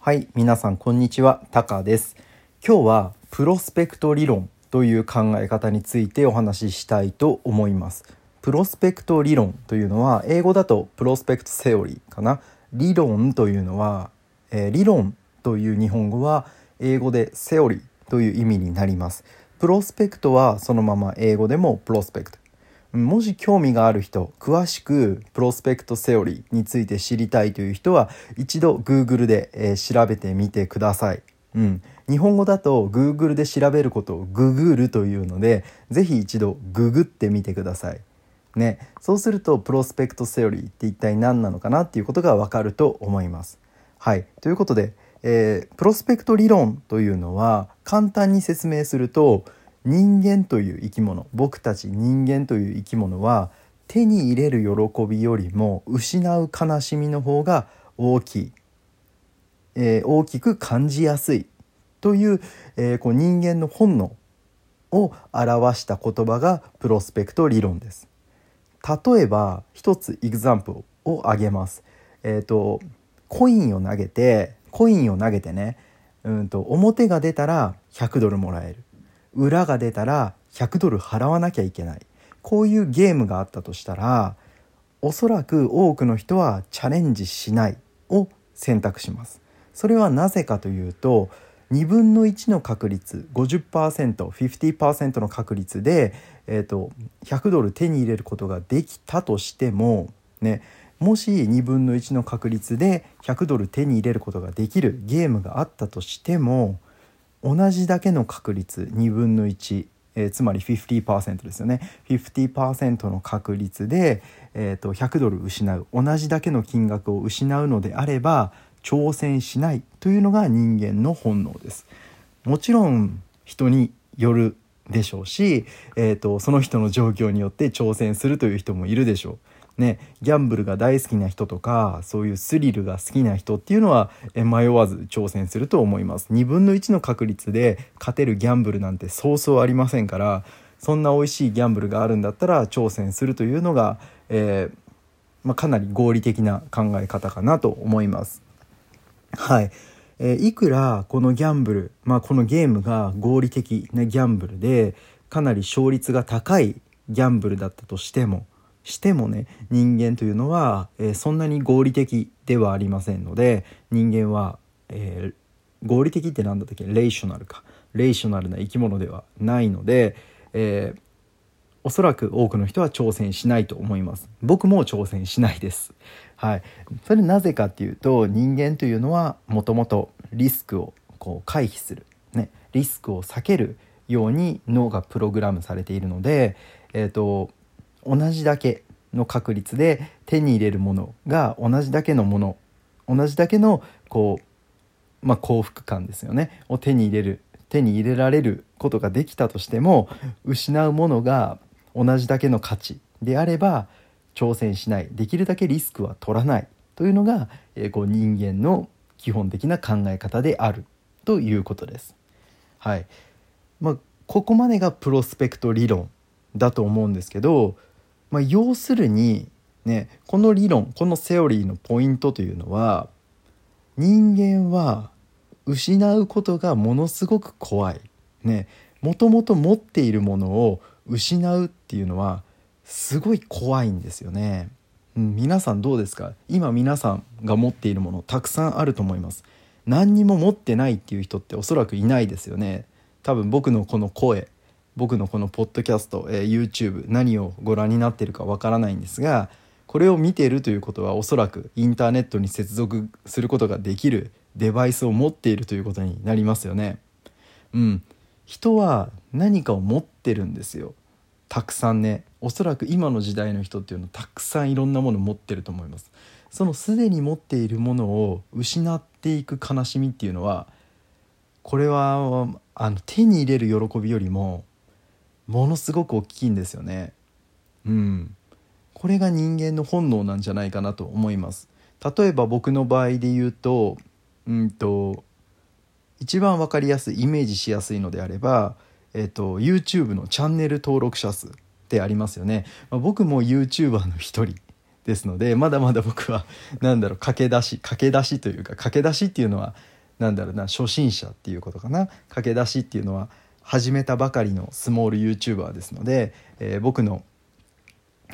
はい、皆さんこんにちは、タカです。今日はプロスペクト理論という考え方についてお話ししたいと思います。プロスペクト理論というのは英語だとプロスペクトセオリーかな。理論というのは、えー理論という日本語は英語でセオリーという意味になります。プロスペクトはそのまま英語でもプロスペクト。もし興味がある人詳しくプロスペクトセオリーについて知りたいという人は一度 Google で、えー調べてみてください、うん、日本語だと Google で調べることをググるというのでぜひ一度ググってみてください。ね、そうするとプロスペクトセオリーって一体何なのかなっていうことがわかると思います。はい、ということで、えープロスペクト理論というのは簡単に説明すると人間という生き物僕たち人間という生き物は手に入れる喜びよりも失う悲しみの方が大きい、えー大きく感じやすいという,、えーこう人間の本能を表した言葉がプロスペクト理論です。例えば一つエグザンプルを挙げます。えっ、とコインを投げてコインを投げてねうんと表が出たら100ドルもらえる裏が出たら100ドル払わなきゃいけないこういうゲームがあったとしたらおそらく多くの人はチャレンジしないを選択します。それはなぜかというと2分の1の確率 50%50% の確率で、えー、と100ドル手に入れることができたとしても、ね、もし2分の1の確率で100ドル手に入れることができるゲームがあったとしても同じだけの確率2分の1、えーつまり50%ですよね50%の確率で、えー、と100ドル失う同じだけの金額を失うのであれば挑戦しないというのが人間の本能です。もちろん人によるでしょうし、えー、とその人の状況によって挑戦するという人もいるでしょう。ね、ギャンブルが大好きな人とかそういうスリルが好きな人っていうのはえ迷わず挑戦すると思います。2分の1の確率で勝てるギャンブルなんてそうそうありませんからそんな美味しいギャンブルがあるんだったら挑戦するというのが、えーまあ、かなり合理的な考え方かなと思います。はい、えーいくらこのギャンブル、まあ、このゲームが合理的なギャンブルでかなり勝率が高いギャンブルだったとしてもしてもね人間というのは、えーそんなに合理的ではありませんので人間は、えー合理的って何だったっけ？レーショナルか。レーショナルな生き物ではないので、えーおそらく多くの人は挑戦しないと思います。僕も挑戦しないです。はい。それなぜかっていうと人間というのはもともとリスクをこう回避するねリスクを避けるように脳がプログラムされているのでえっ、と同じだけの確率で手に入れるものが同じだけのもの同じだけのこうまあ、幸福感ですよねを手に入れる手に入れられることができたとしても失うものが同じだけの価値であれば挑戦しないできるだけリスクは取らないというのが、えーこう人間の基本的な考え方であるということです。はいまあ、ここまでがプロスペクト理論だと思うんですけど、まあ、要するに、ね、この理論このセオリーのポイントというのは人間は失うことがものすごく怖い。ね、もともと持っているものを失うっていうのはすごい怖いんですよね。うん、皆さんどうですか？今皆さんが持っているものたくさんあると思います。何にも持ってないっていう人っておそらくいないですよね。多分僕のこの声僕のこのポッドキャスト、えー YouTube 何をご覧になっているかわからないんですがこれを見ているということはおそらくインターネットに接続することができるデバイスを持っているということになりますよね。うん、人は何かを持ってるんですよ。たくさんねおそらく今の時代の人っていうのはたくさんいろんなもの持ってると思います。そのすでに持っているものを失っていく悲しみっていうのはこれはあの手に入れる喜びよりもものすごく大きいんですよね。うん、これが人間の本能なんじゃないかなと思います。例えば僕の場合で言うと、うんと一番わかりやすいイメージしやすいのであれば、えっと YouTube のチャンネル登録者数ってありますよね。まあ僕も YouTuber の一人ですのでまだまだ僕は何だろう駆け出し駆け出しというか駆け出しっていうのは何だろうな初心者っていうことかな駆け出しっていうのは始めたばかりのスモール YouTuber ですので、えー、僕の、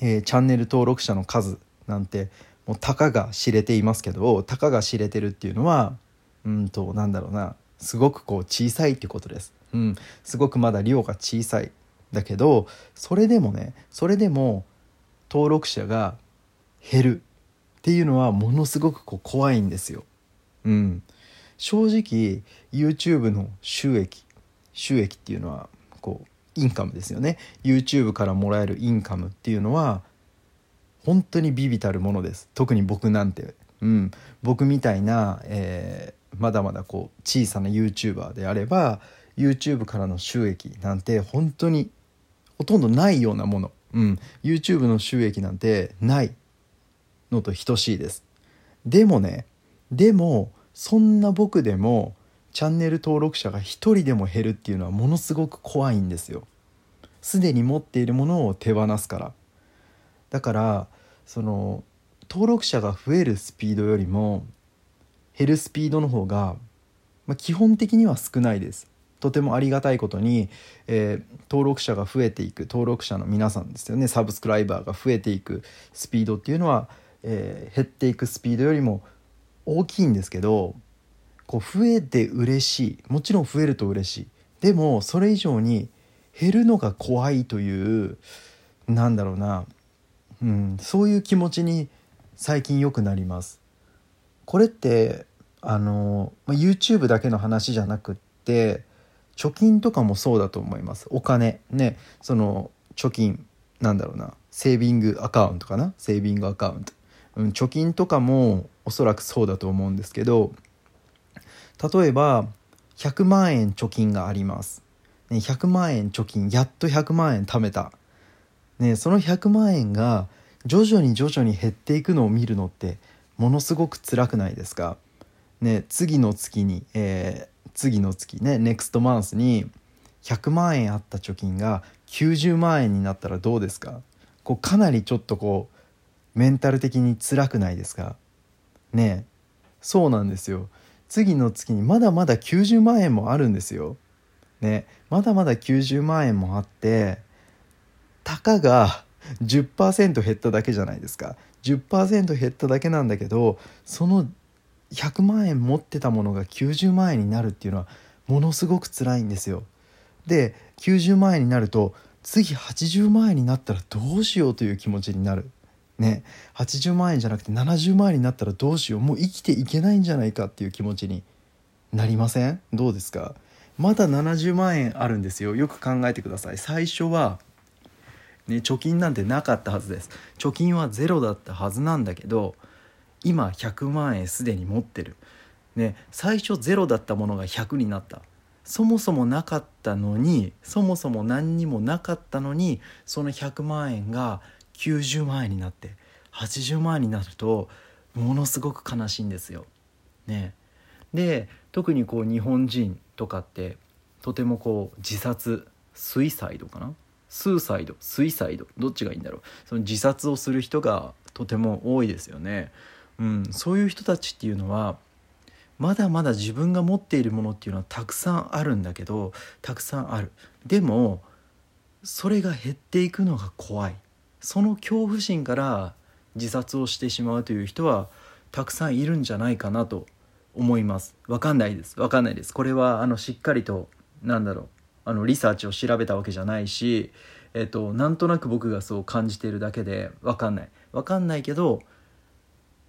えー、チャンネル登録者の数なんてもうたかが知れていますけどたかが知れてるっていうのはうんとなんだろうなすごくこう小さいってことです。うん、すごくまだ量が小さいだけどそれでもねそれでも登録者が減るっていうのはものすごくこう怖いんですよ。うん、正直 YouTube の収益収益っていうのはこうインカムですよね。YouTube からもらえるインカムっていうのは本当にビビたるものです。特に僕なんて、うん、僕みたいな、えー、まだまだこう小さな YouTuber であれば YouTube からの収益なんて本当にほとんどないようなもの、うん、YouTube の収益なんてないのと等しいです。でもねでもそんな僕でもチャンネル登録者が1人でも減るっていうのはものすごく怖いんですよ。すでに持っているものを手放すから。だからその登録者が増えるスピードよりも減るスピードの方が、まあ、基本的には少ないです。とてもありがたいことに、えー、登録者が増えていく登録者の皆さんですよね。サブスクライバーが増えていくスピードっていうのは、えー、減っていくスピードよりも大きいんですけどこう増えて嬉しい。もちろん増えると嬉しい。でもそれ以上に減るのが怖いというなんだろうな、うん、そういう気持ちに最近よくなります。これってあの、YouTube だけの話じゃなくって貯金とかもそうだと思います。お金。ね。その貯金。なんだろうな。セービングアカウントかな。セービングアカウント、うん、貯金とかもおそらくそうだと思うんですけど例えば100万円貯金があります、ね、100万円貯金やっと100万円貯めた、ね、その100万円が徐々に徐々に減っていくのを見るのってものすごく辛くないですか？ね次の月に、えー、次の月ねネクストマンスに100万円あった貯金が90万円になったらどうですか？こうかなりちょっとこうメンタル的に辛くないですか？ねそうなんですよ。次の月にまだまだ90万円もあるんですよ。ねまだまだ90万円もあってたかが10%減っただけじゃないですか10%減っただけなんだけどその100万円持ってたものが90万円になるっていうのはものすごく辛いんですよ。で90万円になると次80万円になったらどうしようという気持ちになる。ね80万円じゃなくて70万円になったらどうしよう。もう生きていけないんじゃないかっていう気持ちになりません？どうですか？まだ70万円あるんですよ。よく考えてください。最初はね、貯金なんてなかったはずです。貯金はゼロだったはずなんだけど今100万円すでに持ってる、ね、最初ゼロだったものが100になった。そもそもなかったのにそもそも何にもなかったのにその100万円が90万円になって80万円になるとものすごく悲しいんですよ。ね、で特にこう日本人とかってとてもこう自殺スイサイドかな？スーサイドスイサイドどっちがいいんだろう？その自殺をする人がとても多いですよね。うん、そういう人たちっていうのはまだまだ自分が持っているものっていうのはたくさんあるんだけどたくさんある。でもそれが減っていくのが怖い。その恐怖心から自殺をしてしまうという人はたくさんいるんじゃないかなと思います。わかんないです。わかんないです。これはあのしっかりとなんだろう。あのリサーチを調べたわけじゃないしえっとなんとなく僕がそう感じているだけでわかんない。わかんないけど、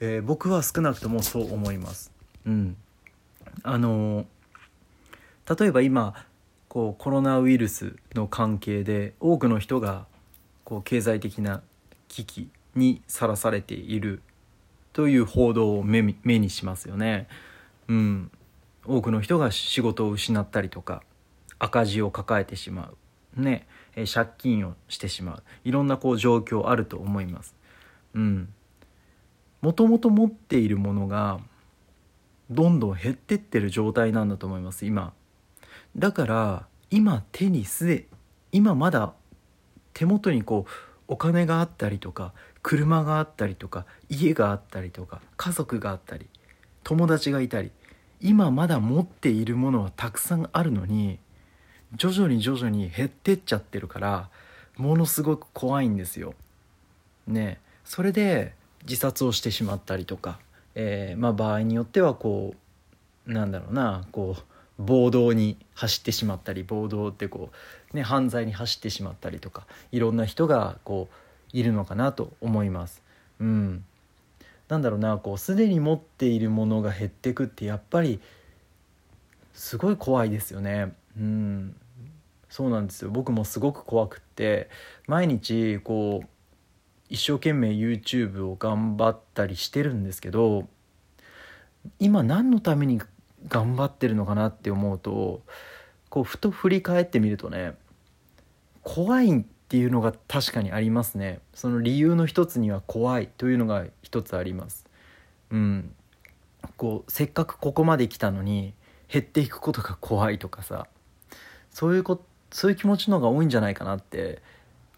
えー、僕は少なくともそう思います。うん。あの例えば今こうコロナウイルスの関係で多くの人がこう経済的な危機にさらされているという報道を目目にしますよね。うん、多くの人が仕事を失ったりとか赤字を抱えてしまう、ね、え借金をしてしまういろんなこう状況あると思います。うん、もともと持っているものがどんどん減ってってる状態なんだと思います今。だから今手にすで今まだ手元にこうお金があったりとか車があったりとか家があったりとか家族があったり友達がいたり今まだ持っているものはたくさんあるのに徐々に徐々に減ってっちゃってるからものすごく怖いんですよ。ねそれで自殺をしてしまったりとか、えー、まあ場合によってはこうなんだろうなこう暴動に走ってしまったり暴動ってこう、ね、犯罪に走ってしまったりとかいろんな人がこういるのかなと思います。うん、なんだろうなこうすでに持っているものが減ってくってやっぱりすごい怖いですよね。うんそうなんですよ僕もすごく怖くって毎日こう一生懸命 YouTube を頑張ったりしてるんですけど今何のために頑張ってるのかなって思うとこうふと振り返ってみるとね怖いっていうのが確かにありますね。その理由の一つには怖いというのが一つあります。うん。こうせっかくここまで来たのに減っていくことが怖いとかさ。そういうこそういう気持ちの方が多いんじゃないかなって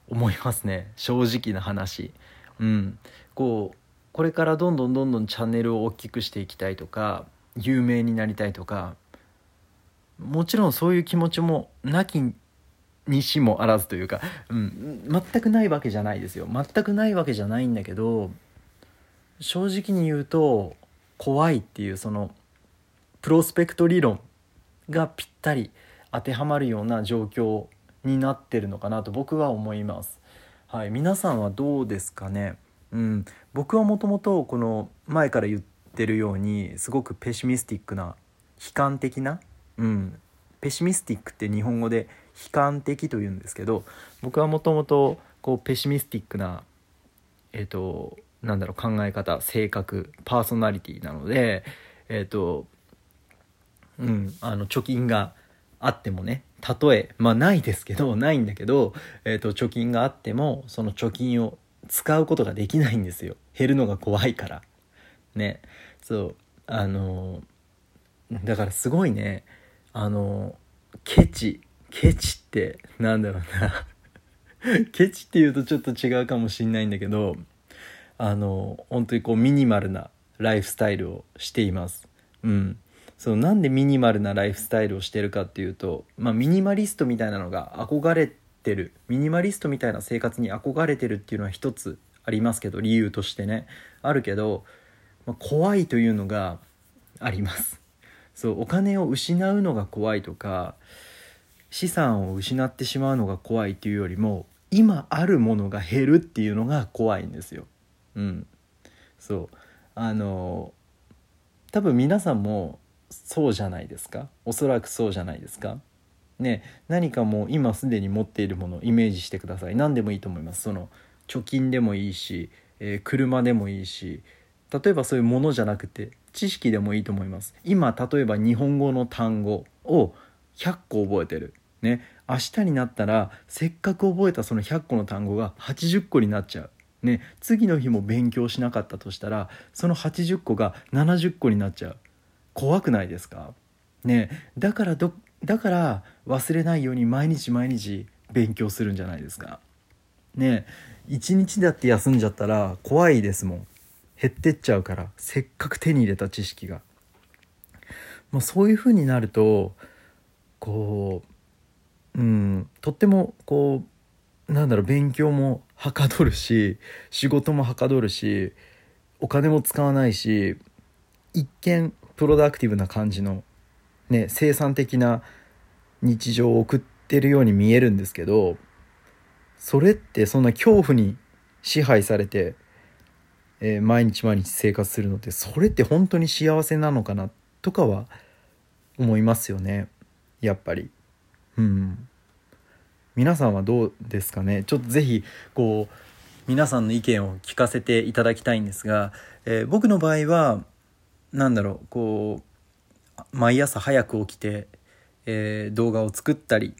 思いますね。正直な話。うん。こうこれからどんどんどんどんチャンネルを大きくしていきたいとか有名になりたいとかもちろんそういう気持ちもなきにしもあらずというか、うん、全くないわけじゃないですよ全くないわけじゃないんだけど正直に言うと怖いっていうそのプロスペクト理論がぴったり当てはまるような状況になってるのかなと僕は思います。はい、皆さんはどうですかね、うん、僕はもともとこの前から言ってるようにすごくペシミスティックな悲観的な、うん、ペシミスティックって日本語で悲観的というんですけど僕はもともとこうペシミスティックなえっ、ー、となんだろう考え方性格パーソナリティなのでえっ、ー、とうんあの貯金があってもね例えまあないですけどないんだけど、えーと、貯金があってもその貯金を使うことができないんですよ。減るのが怖いから。ね。そうあのだからすごいねあのケチ。ケチってなんだろうな。ケチっていうとちょっと違うかもしんないんだけどあの本当にこうミニマルなライフスタイルをしています。うん。そのなんでミニマルなライフスタイルをしてるかっていうと、まあ、ミニマリストみたいなのが憧れてる。ミニマリストみたいな生活に憧れてるっていうのは一つありますけど理由としてね。あるけど、まあ、怖いというのがあります。そうお金を失うのが怖いとか資産を失ってしまうのが怖いっていうよりも今あるものが減るっていうのが怖いんですよ。うん、そう。あの多分皆さんもそうじゃないですか。おそらくそうじゃないですか。ね。何かもう今すでに持っているものをイメージしてください。何でもいいと思います。その貯金でもいいし、えー、車でもいいし。例えばそういうものじゃなくて知識でもいいと思います。今例えば日本語の単語を100個覚えてる。ね。明日になったらせっかく覚えたその100個の単語が80個になっちゃう。ね。次の日も勉強しなかったとしたらその80個が70個になっちゃう。怖くないですか？ね。だからどだから忘れないように毎日毎日勉強するんじゃないですか？ね。一日だって休んじゃったら怖いですもん。減ってっちゃうからせっかく手に入れた知識が、まあ、そういう風になるとこううんとってもこうなんだろう勉強もはかどるし仕事もはかどるしお金も使わないし一見プロダクティブな感じの、ね、生産的な日常を送ってるように見えるんですけどそれってそんな恐怖に支配されて、えー、毎日毎日生活するのってそれって本当に幸せなのかなとかは思いますよね。やっぱり。うん皆さんはどうですかね？ちょっと是非こう皆さんの意見を聞かせていただきたいんですが、えー、僕の場合はなんだろうこう毎朝早く起きて、えー、動画を作ったり、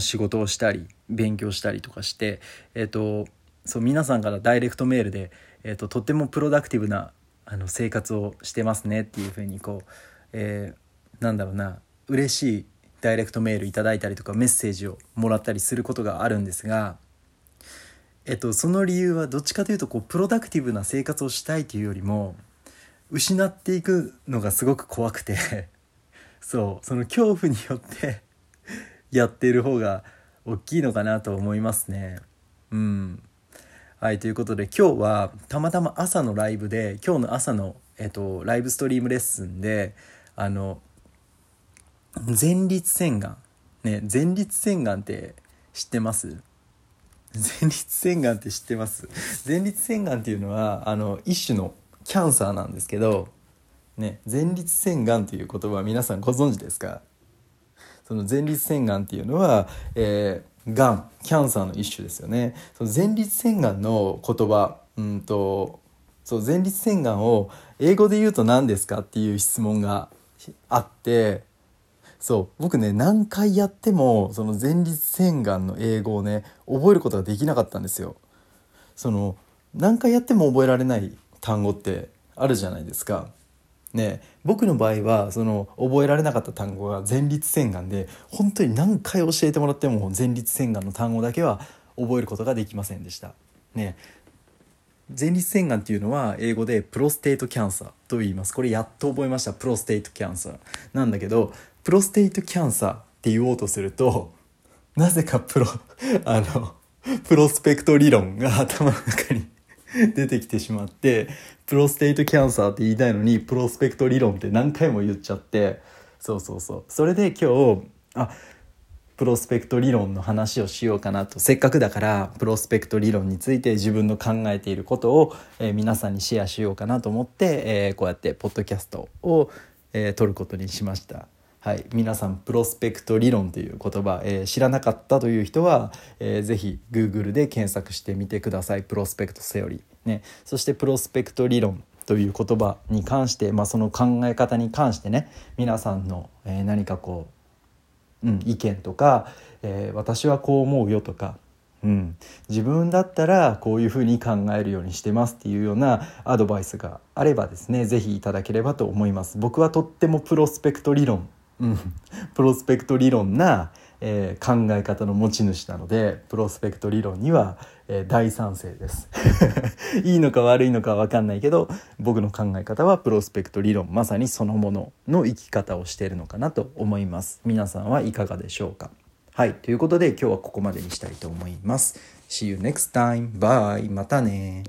仕事をしたり勉強したりとかして、えーと、そう皆さんからダイレクトメールで、えーと、とってもプロダクティブなあの生活をしてますねっていうふうにこう、えー、なんだろうな嬉しいダイレクトメールいただいたりとかメッセージをもらったりすることがあるんですがえっと、その理由はどっちかというとこうプロダクティブな生活をしたいというよりも失っていくのがすごく怖くて そうその恐怖によって やっている方が大きいのかなと思いますね。うんはいということで今日はたまたま朝のライブで今日の朝の、えっと、ライブストリームレッスンであの前立腺がん。ね前立腺がんって知ってます？前立腺がんって知ってます？前立腺がんっていうのはあの一種のキャンサーなんですけどね前立腺がんという言葉は皆さんご存知ですか？その前立腺がんっていうのは、えー、がんキャンサーの一種ですよね。その前立腺がんの言葉うんとそう前立腺がんを英語で言うと何ですかっていう質問があってそう僕ね何回やってもその前立腺がんの英語をね覚えることができなかったんですよ。その何回やっても覚えられない単語ってあるじゃないですか。ね、僕の場合はその覚えられなかった単語が前立腺がんで本当に何回教えてもらっても前立腺がんの単語だけは覚えることができませんでした。ね、前立腺がんっていうのは英語でプロステートキャンサーと言いますこれやっと覚えましたプロステートキャンサーなんだけどプロステートキャンサーって言おうとするとなぜかプロあのプロスペクト理論が頭の中に出てきてしまってプロステートキャンサーって言いたいのにプロスペクト理論って何回も言っちゃってそうそうそうそれで今日あプロスペクト理論の話をしようかなとせっかくだからプロスペクト理論について自分の考えていることを、えー、皆さんにシェアしようかなと思って、えー、こうやってポッドキャストを、えー、撮ることにしました。はい、皆さんプロスペクト理論という言葉、えー、知らなかったという人は、えー、ぜひ Google で検索してみてください。プロスペクトセオリー、ね、そしてプロスペクト理論という言葉に関して、まあ、その考え方に関してね皆さんの、えー、何かこう、うん、意見とか、えー、私はこう思うよとかうん、自分だったらこういうふうに考えるようにしてますっていうようなアドバイスがあればですね是非いただければと思います。僕はとってもプロスペクト理論うん、プロスペクト理論な、えー、考え方の持ち主なのでプロスペクト理論には、えー、大賛成です。いいのか悪いのか分かんないけど僕の考え方はプロスペクト理論まさにそのものの生き方をしているのかなと思います。皆さんはいかがでしょうか？はい。ということで今日はここまでにしたいと思います。See you next time. Bye. またね